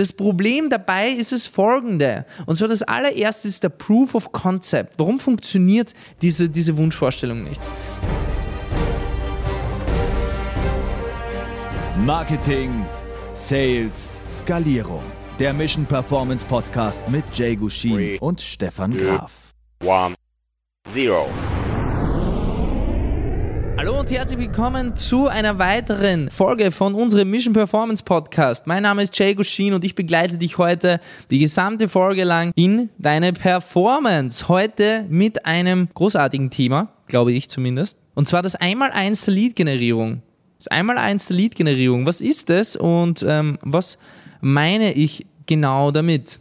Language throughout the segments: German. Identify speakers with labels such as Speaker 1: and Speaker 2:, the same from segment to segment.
Speaker 1: Das Problem dabei ist es folgende. Und zwar das allererste ist der Proof of Concept. Warum funktioniert diese, diese Wunschvorstellung nicht?
Speaker 2: Marketing, Sales, Skalierung. Der Mission Performance Podcast mit Jay Gushin
Speaker 3: Three,
Speaker 2: und Stefan
Speaker 3: two,
Speaker 2: Graf.
Speaker 3: one, zero.
Speaker 1: Hallo und herzlich willkommen zu einer weiteren Folge von unserem Mission Performance Podcast. Mein Name ist Jay Gushin und ich begleite dich heute die gesamte Folge lang in deine Performance. Heute mit einem großartigen Thema, glaube ich zumindest. Und zwar das Einmal-Eins der Lead-Generierung. Das Einmal-Eins der Lead-Generierung. Was ist das und ähm, was meine ich genau damit?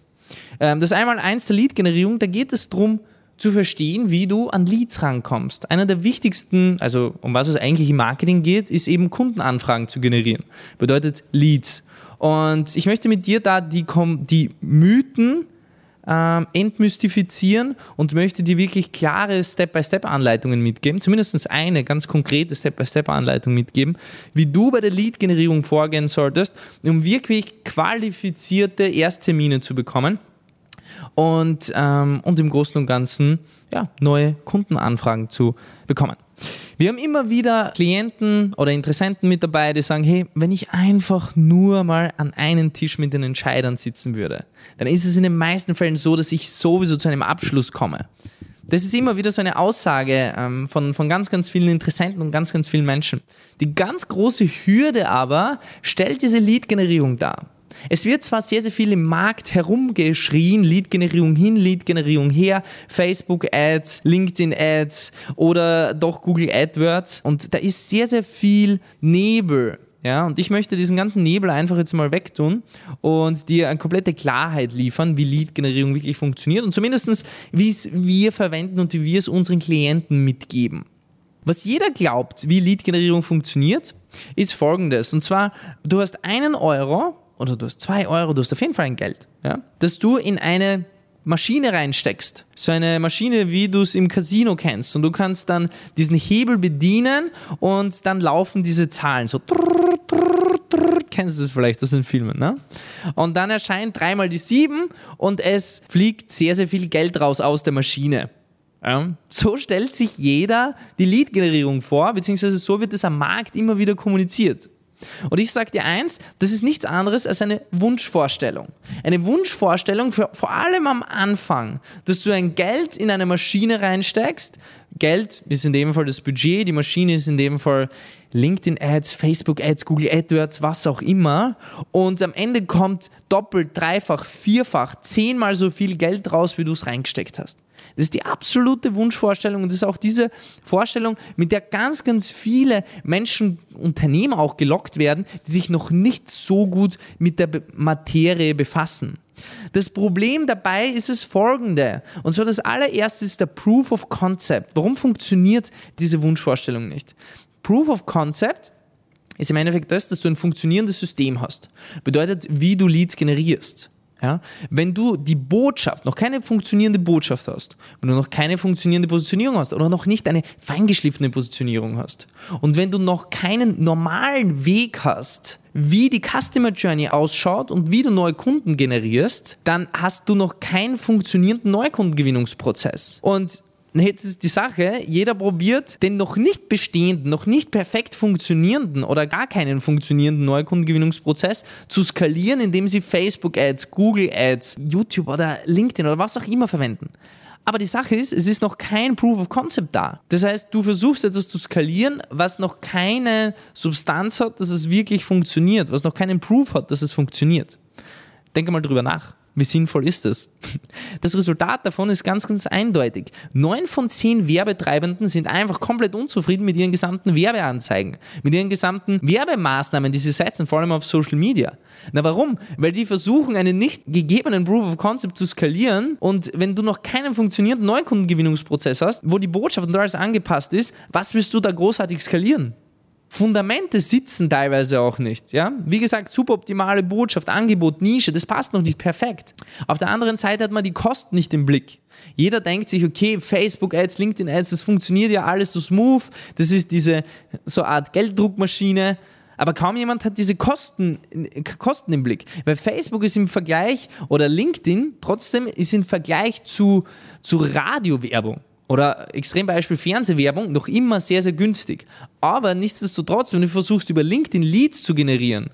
Speaker 1: Ähm, das Einmal-Eins der Lead-Generierung, da geht es darum, zu verstehen, wie du an Leads rankommst. Einer der wichtigsten, also um was es eigentlich im Marketing geht, ist eben Kundenanfragen zu generieren. Bedeutet Leads. Und ich möchte mit dir da die, die Mythen ähm, entmystifizieren und möchte dir wirklich klare Step-by-Step-Anleitungen mitgeben, zumindest eine ganz konkrete Step-by-Step-Anleitung mitgeben, wie du bei der Lead-Generierung vorgehen solltest, um wirklich qualifizierte Ersttermine zu bekommen und, ähm, und im Großen und Ganzen ja, neue Kundenanfragen zu bekommen. Wir haben immer wieder Klienten oder Interessenten mit dabei, die sagen, hey, wenn ich einfach nur mal an einen Tisch mit den Entscheidern sitzen würde, dann ist es in den meisten Fällen so, dass ich sowieso zu einem Abschluss komme. Das ist immer wieder so eine Aussage ähm, von, von ganz, ganz vielen Interessenten und ganz, ganz vielen Menschen. Die ganz große Hürde aber stellt diese Lead-Generierung dar. Es wird zwar sehr, sehr viel im Markt herumgeschrien, Lead-Generierung hin, Lead-Generierung her, Facebook-Ads, LinkedIn-Ads oder doch Google AdWords und da ist sehr, sehr viel Nebel. Ja, und ich möchte diesen ganzen Nebel einfach jetzt mal wegtun und dir eine komplette Klarheit liefern, wie Lead-Generierung wirklich funktioniert und zumindest wie es wir verwenden und wie wir es unseren Klienten mitgeben. Was jeder glaubt, wie Lead-Generierung funktioniert, ist folgendes. Und zwar, du hast einen Euro oder du hast zwei Euro, du hast auf jeden Fall ein Geld, ja, dass du in eine Maschine reinsteckst. So eine Maschine, wie du es im Casino kennst. Und du kannst dann diesen Hebel bedienen und dann laufen diese Zahlen so. Kennst du das vielleicht aus den Filmen, ne? Und dann erscheint dreimal die sieben und es fliegt sehr, sehr viel Geld raus aus der Maschine. Ja, so stellt sich jeder die Lead-Generierung vor, beziehungsweise so wird es am Markt immer wieder kommuniziert. Und ich sage dir eins, das ist nichts anderes als eine Wunschvorstellung. Eine Wunschvorstellung für vor allem am Anfang, dass du ein Geld in eine Maschine reinsteckst. Geld ist in dem Fall das Budget, die Maschine ist in dem Fall LinkedIn Ads, Facebook Ads, Google AdWords, was auch immer. Und am Ende kommt doppelt, dreifach, vierfach, zehnmal so viel Geld raus, wie du es reingesteckt hast. Das ist die absolute Wunschvorstellung und das ist auch diese Vorstellung, mit der ganz, ganz viele Menschen, Unternehmen auch gelockt werden, die sich noch nicht so gut mit der Materie befassen. Das Problem dabei ist es folgende. Und zwar das allererste ist der Proof of Concept. Warum funktioniert diese Wunschvorstellung nicht? Proof of Concept ist im Endeffekt das, dass du ein funktionierendes System hast. Bedeutet, wie du Leads generierst. Ja? Wenn du die Botschaft, noch keine funktionierende Botschaft hast, wenn du noch keine funktionierende Positionierung hast oder noch nicht eine feingeschliffene Positionierung hast und wenn du noch keinen normalen Weg hast, wie die Customer Journey ausschaut und wie du neue Kunden generierst, dann hast du noch keinen funktionierenden Neukundengewinnungsprozess. Und Jetzt ist die Sache, jeder probiert den noch nicht bestehenden, noch nicht perfekt funktionierenden oder gar keinen funktionierenden Neukundengewinnungsprozess zu skalieren, indem sie Facebook-Ads, Google-Ads, YouTube oder LinkedIn oder was auch immer verwenden. Aber die Sache ist, es ist noch kein Proof of Concept da. Das heißt, du versuchst etwas zu skalieren, was noch keine Substanz hat, dass es wirklich funktioniert, was noch keinen Proof hat, dass es funktioniert. Denke mal drüber nach. Wie sinnvoll ist das? Das Resultat davon ist ganz, ganz eindeutig. Neun von zehn Werbetreibenden sind einfach komplett unzufrieden mit ihren gesamten Werbeanzeigen, mit ihren gesamten Werbemaßnahmen, die sie setzen, vor allem auf Social Media. Na warum? Weil die versuchen, einen nicht gegebenen Proof of Concept zu skalieren und wenn du noch keinen funktionierenden Neukundengewinnungsprozess hast, wo die Botschaft und alles angepasst ist, was willst du da großartig skalieren? Fundamente sitzen teilweise auch nicht. Ja? Wie gesagt, suboptimale Botschaft, Angebot, Nische, das passt noch nicht perfekt. Auf der anderen Seite hat man die Kosten nicht im Blick. Jeder denkt sich, okay, Facebook-Ads, LinkedIn-Ads, das funktioniert ja alles so smooth. Das ist diese so Art Gelddruckmaschine. Aber kaum jemand hat diese Kosten, Kosten im Blick. Weil Facebook ist im Vergleich, oder LinkedIn trotzdem ist im Vergleich zu, zu Radiowerbung oder Extrembeispiel Fernsehwerbung noch immer sehr, sehr günstig. Aber nichtsdestotrotz, wenn du versuchst, über LinkedIn Leads zu generieren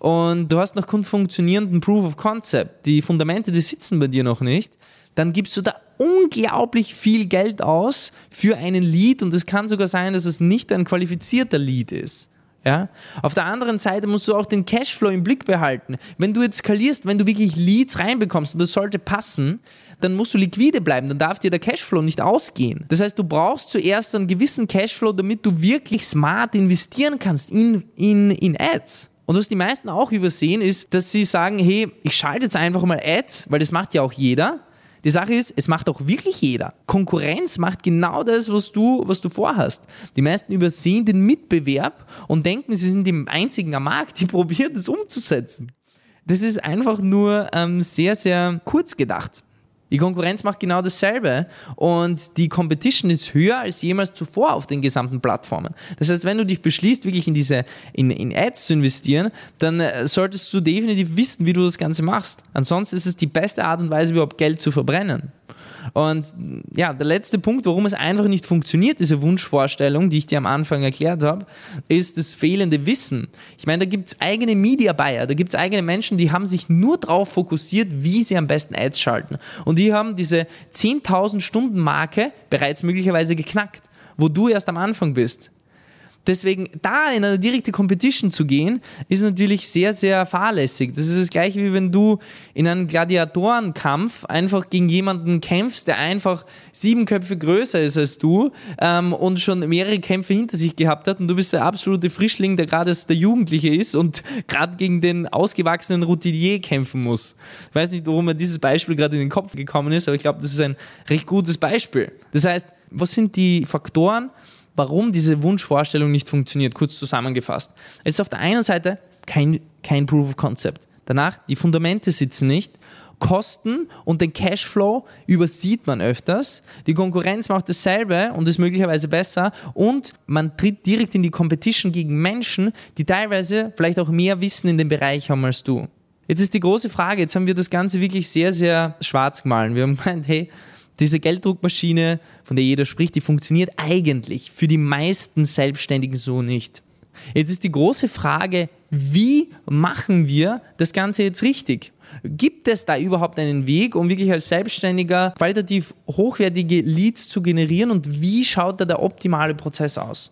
Speaker 1: und du hast noch keinen funktionierenden Proof of Concept, die Fundamente, die sitzen bei dir noch nicht, dann gibst du da unglaublich viel Geld aus für einen Lead und es kann sogar sein, dass es nicht ein qualifizierter Lead ist. Ja? Auf der anderen Seite musst du auch den Cashflow im Blick behalten. Wenn du jetzt skalierst, wenn du wirklich Leads reinbekommst und das sollte passen, dann musst du liquide bleiben, dann darf dir der Cashflow nicht ausgehen. Das heißt, du brauchst zuerst einen gewissen Cashflow, damit du wirklich smart investieren kannst in, in, in Ads. Und was die meisten auch übersehen, ist, dass sie sagen, hey, ich schalte jetzt einfach mal Ads, weil das macht ja auch jeder. Die Sache ist, es macht auch wirklich jeder. Konkurrenz macht genau das, was du, was du vorhast. Die meisten übersehen den Mitbewerb und denken, sie sind die einzigen am Markt, die probieren, das umzusetzen. Das ist einfach nur ähm, sehr, sehr kurz gedacht. Die Konkurrenz macht genau dasselbe und die Competition ist höher als jemals zuvor auf den gesamten Plattformen. Das heißt, wenn du dich beschließt, wirklich in diese in, in Ads zu investieren, dann äh, solltest du definitiv wissen, wie du das Ganze machst. Ansonsten ist es die beste Art und Weise, überhaupt Geld zu verbrennen. Und ja, der letzte Punkt, warum es einfach nicht funktioniert, diese Wunschvorstellung, die ich dir am Anfang erklärt habe, ist das fehlende Wissen. Ich meine, da gibt es eigene Media Buyer, da gibt es eigene Menschen, die haben sich nur darauf fokussiert, wie sie am besten Ads schalten. Und die haben diese 10.000 Stunden Marke bereits möglicherweise geknackt, wo du erst am Anfang bist. Deswegen, da in eine direkte Competition zu gehen, ist natürlich sehr, sehr fahrlässig. Das ist das gleiche, wie wenn du in einem Gladiatorenkampf einfach gegen jemanden kämpfst, der einfach sieben Köpfe größer ist als du ähm, und schon mehrere Kämpfe hinter sich gehabt hat und du bist der absolute Frischling, der gerade der Jugendliche ist und gerade gegen den ausgewachsenen Routinier kämpfen muss. Ich weiß nicht, warum mir dieses Beispiel gerade in den Kopf gekommen ist, aber ich glaube, das ist ein recht gutes Beispiel. Das heißt, was sind die Faktoren, warum diese Wunschvorstellung nicht funktioniert, kurz zusammengefasst. Es ist auf der einen Seite kein, kein Proof of Concept. Danach, die Fundamente sitzen nicht. Kosten und den Cashflow übersieht man öfters. Die Konkurrenz macht dasselbe und ist möglicherweise besser. Und man tritt direkt in die Competition gegen Menschen, die teilweise vielleicht auch mehr Wissen in dem Bereich haben als du. Jetzt ist die große Frage, jetzt haben wir das Ganze wirklich sehr, sehr schwarz gemahlen. Wir haben gemeint, hey, diese Gelddruckmaschine, von der jeder spricht, die funktioniert eigentlich für die meisten Selbstständigen so nicht. Jetzt ist die große Frage, wie machen wir das Ganze jetzt richtig? Gibt es da überhaupt einen Weg, um wirklich als Selbstständiger qualitativ hochwertige Leads zu generieren und wie schaut da der optimale Prozess aus?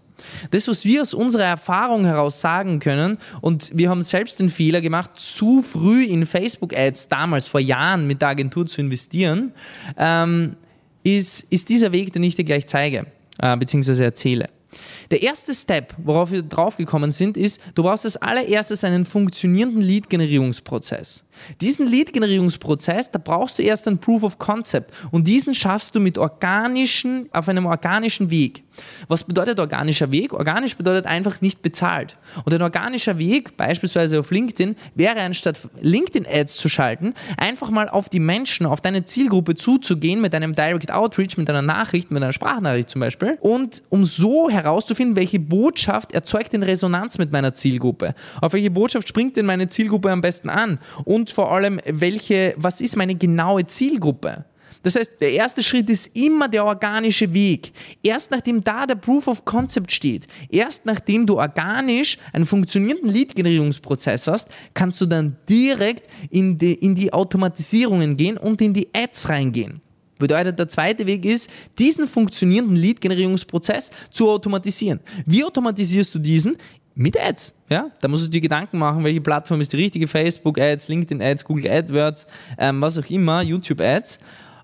Speaker 1: Das, was wir aus unserer Erfahrung heraus sagen können, und wir haben selbst den Fehler gemacht, zu früh in Facebook-Ads damals vor Jahren mit der Agentur zu investieren, ähm, ist, ist dieser Weg, den ich dir gleich zeige, äh, beziehungsweise erzähle. Der erste Step, worauf wir draufgekommen sind, ist, du brauchst als allererstes einen funktionierenden Lead-Generierungsprozess. Diesen Lead-Generierungsprozess, da brauchst du erst ein Proof of Concept und diesen schaffst du mit organischen, auf einem organischen Weg. Was bedeutet organischer Weg? Organisch bedeutet einfach nicht bezahlt. Und ein organischer Weg, beispielsweise auf LinkedIn, wäre anstatt LinkedIn-Ads zu schalten, einfach mal auf die Menschen, auf deine Zielgruppe zuzugehen mit einem Direct Outreach, mit einer Nachricht, mit einer Sprachnachricht zum Beispiel und um so herauszufinden, welche Botschaft erzeugt den Resonanz mit meiner Zielgruppe. Auf welche Botschaft springt denn meine Zielgruppe am besten an? Und und vor allem, welche, was ist meine genaue Zielgruppe? Das heißt, der erste Schritt ist immer der organische Weg. Erst nachdem da der Proof of Concept steht, erst nachdem du organisch einen funktionierenden Lead-Generierungsprozess hast, kannst du dann direkt in die, in die Automatisierungen gehen und in die Ads reingehen. Bedeutet, der zweite Weg ist, diesen funktionierenden Lead-Generierungsprozess zu automatisieren. Wie automatisierst du diesen? mit Ads. Ja? Da musst du dir Gedanken machen, welche Plattform ist die richtige, Facebook Ads, LinkedIn Ads, Google AdWords, ähm, was auch immer, YouTube Ads.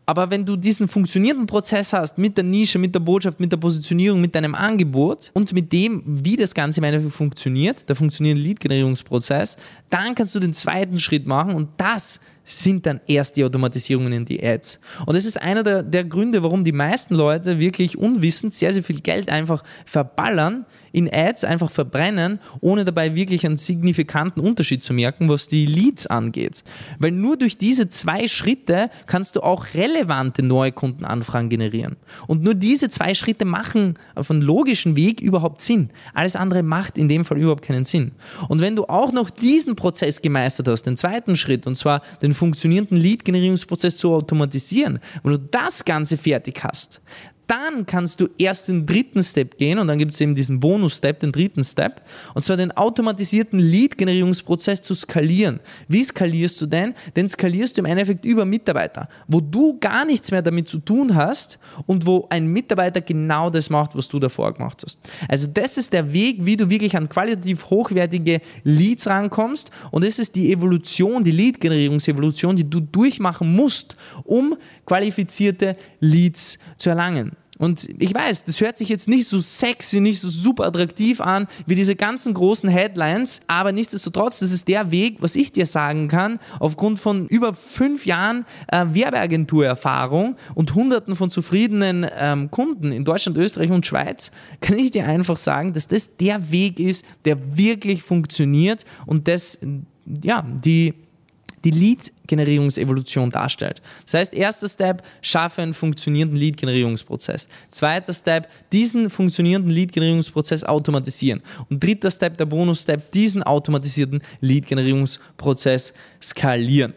Speaker 1: Aber wenn du diesen funktionierenden Prozess hast mit der Nische, mit der Botschaft, mit der Positionierung, mit deinem Angebot und mit dem, wie das Ganze im Endeffekt funktioniert, der funktionierende Lead-Generierungsprozess, dann kannst du den zweiten Schritt machen und das sind dann erst die Automatisierungen in die Ads. Und das ist einer der, der Gründe, warum die meisten Leute wirklich unwissend sehr, sehr viel Geld einfach verballern, in Ads einfach verbrennen, ohne dabei wirklich einen signifikanten Unterschied zu merken, was die Leads angeht. Weil nur durch diese zwei Schritte kannst du auch relevante neue Kundenanfragen generieren. Und nur diese zwei Schritte machen auf einem logischen Weg überhaupt Sinn. Alles andere macht in dem Fall überhaupt keinen Sinn. Und wenn du auch noch diesen Prozess gemeistert hast, den zweiten Schritt, und zwar den funktionierenden Lead-Generierungsprozess zu automatisieren, wenn du das Ganze fertig hast, dann kannst du erst den dritten Step gehen und dann gibt es eben diesen Bonus-Step, den dritten Step, und zwar den automatisierten Lead-Generierungsprozess zu skalieren. Wie skalierst du denn? Den skalierst du im Endeffekt über Mitarbeiter, wo du gar nichts mehr damit zu tun hast und wo ein Mitarbeiter genau das macht, was du davor gemacht hast. Also das ist der Weg, wie du wirklich an qualitativ hochwertige Leads rankommst und das ist die Evolution, die Lead-Generierungsevolution, die du durchmachen musst, um qualifizierte Leads zu erlangen. Und ich weiß, das hört sich jetzt nicht so sexy, nicht so super attraktiv an wie diese ganzen großen Headlines, aber nichtsdestotrotz, das ist der Weg, was ich dir sagen kann, aufgrund von über fünf Jahren äh, Werbeagenturerfahrung und hunderten von zufriedenen ähm, Kunden in Deutschland, Österreich und Schweiz, kann ich dir einfach sagen, dass das der Weg ist, der wirklich funktioniert und das, ja, die die Lead-Generierungsevolution darstellt. Das heißt, erster Step, schaffe einen funktionierenden Lead-Generierungsprozess. Zweiter Step, diesen funktionierenden Lead-Generierungsprozess automatisieren. Und dritter Step, der Bonus-Step, diesen automatisierten Lead-Generierungsprozess skalieren.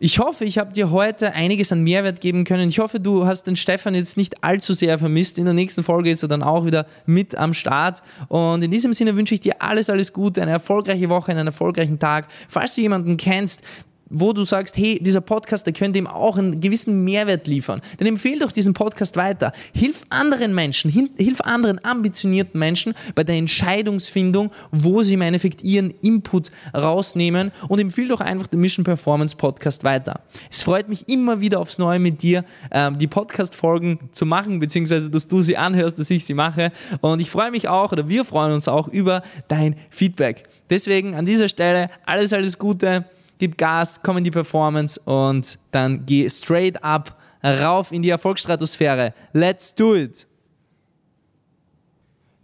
Speaker 1: Ich hoffe, ich habe dir heute einiges an Mehrwert geben können. Ich hoffe, du hast den Stefan jetzt nicht allzu sehr vermisst. In der nächsten Folge ist er dann auch wieder mit am Start. Und in diesem Sinne wünsche ich dir alles, alles Gute, eine erfolgreiche Woche, einen erfolgreichen Tag. Falls du jemanden kennst, wo du sagst, hey, dieser Podcast, der könnte ihm auch einen gewissen Mehrwert liefern, dann empfehle doch diesen Podcast weiter. Hilf anderen Menschen, hilf anderen ambitionierten Menschen bei der Entscheidungsfindung, wo sie im Endeffekt ihren Input rausnehmen und empfehle doch einfach den Mission Performance Podcast weiter. Es freut mich immer wieder aufs Neue mit dir, ähm, die Podcast-Folgen zu machen, beziehungsweise dass du sie anhörst, dass ich sie mache. Und ich freue mich auch, oder wir freuen uns auch über dein Feedback. Deswegen an dieser Stelle alles, alles Gute gib Gas, komm in die Performance und dann geh straight up rauf in die Erfolgsstratosphäre. Let's do it!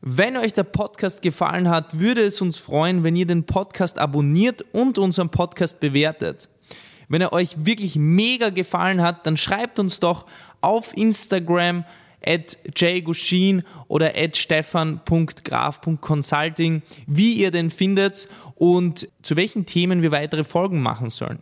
Speaker 1: Wenn euch der Podcast gefallen hat, würde es uns freuen, wenn ihr den Podcast abonniert und unseren Podcast bewertet. Wenn er euch wirklich mega gefallen hat, dann schreibt uns doch auf Instagram at jgushin oder at stefan.graf.consulting, wie ihr den findet und zu welchen Themen wir weitere Folgen machen sollen.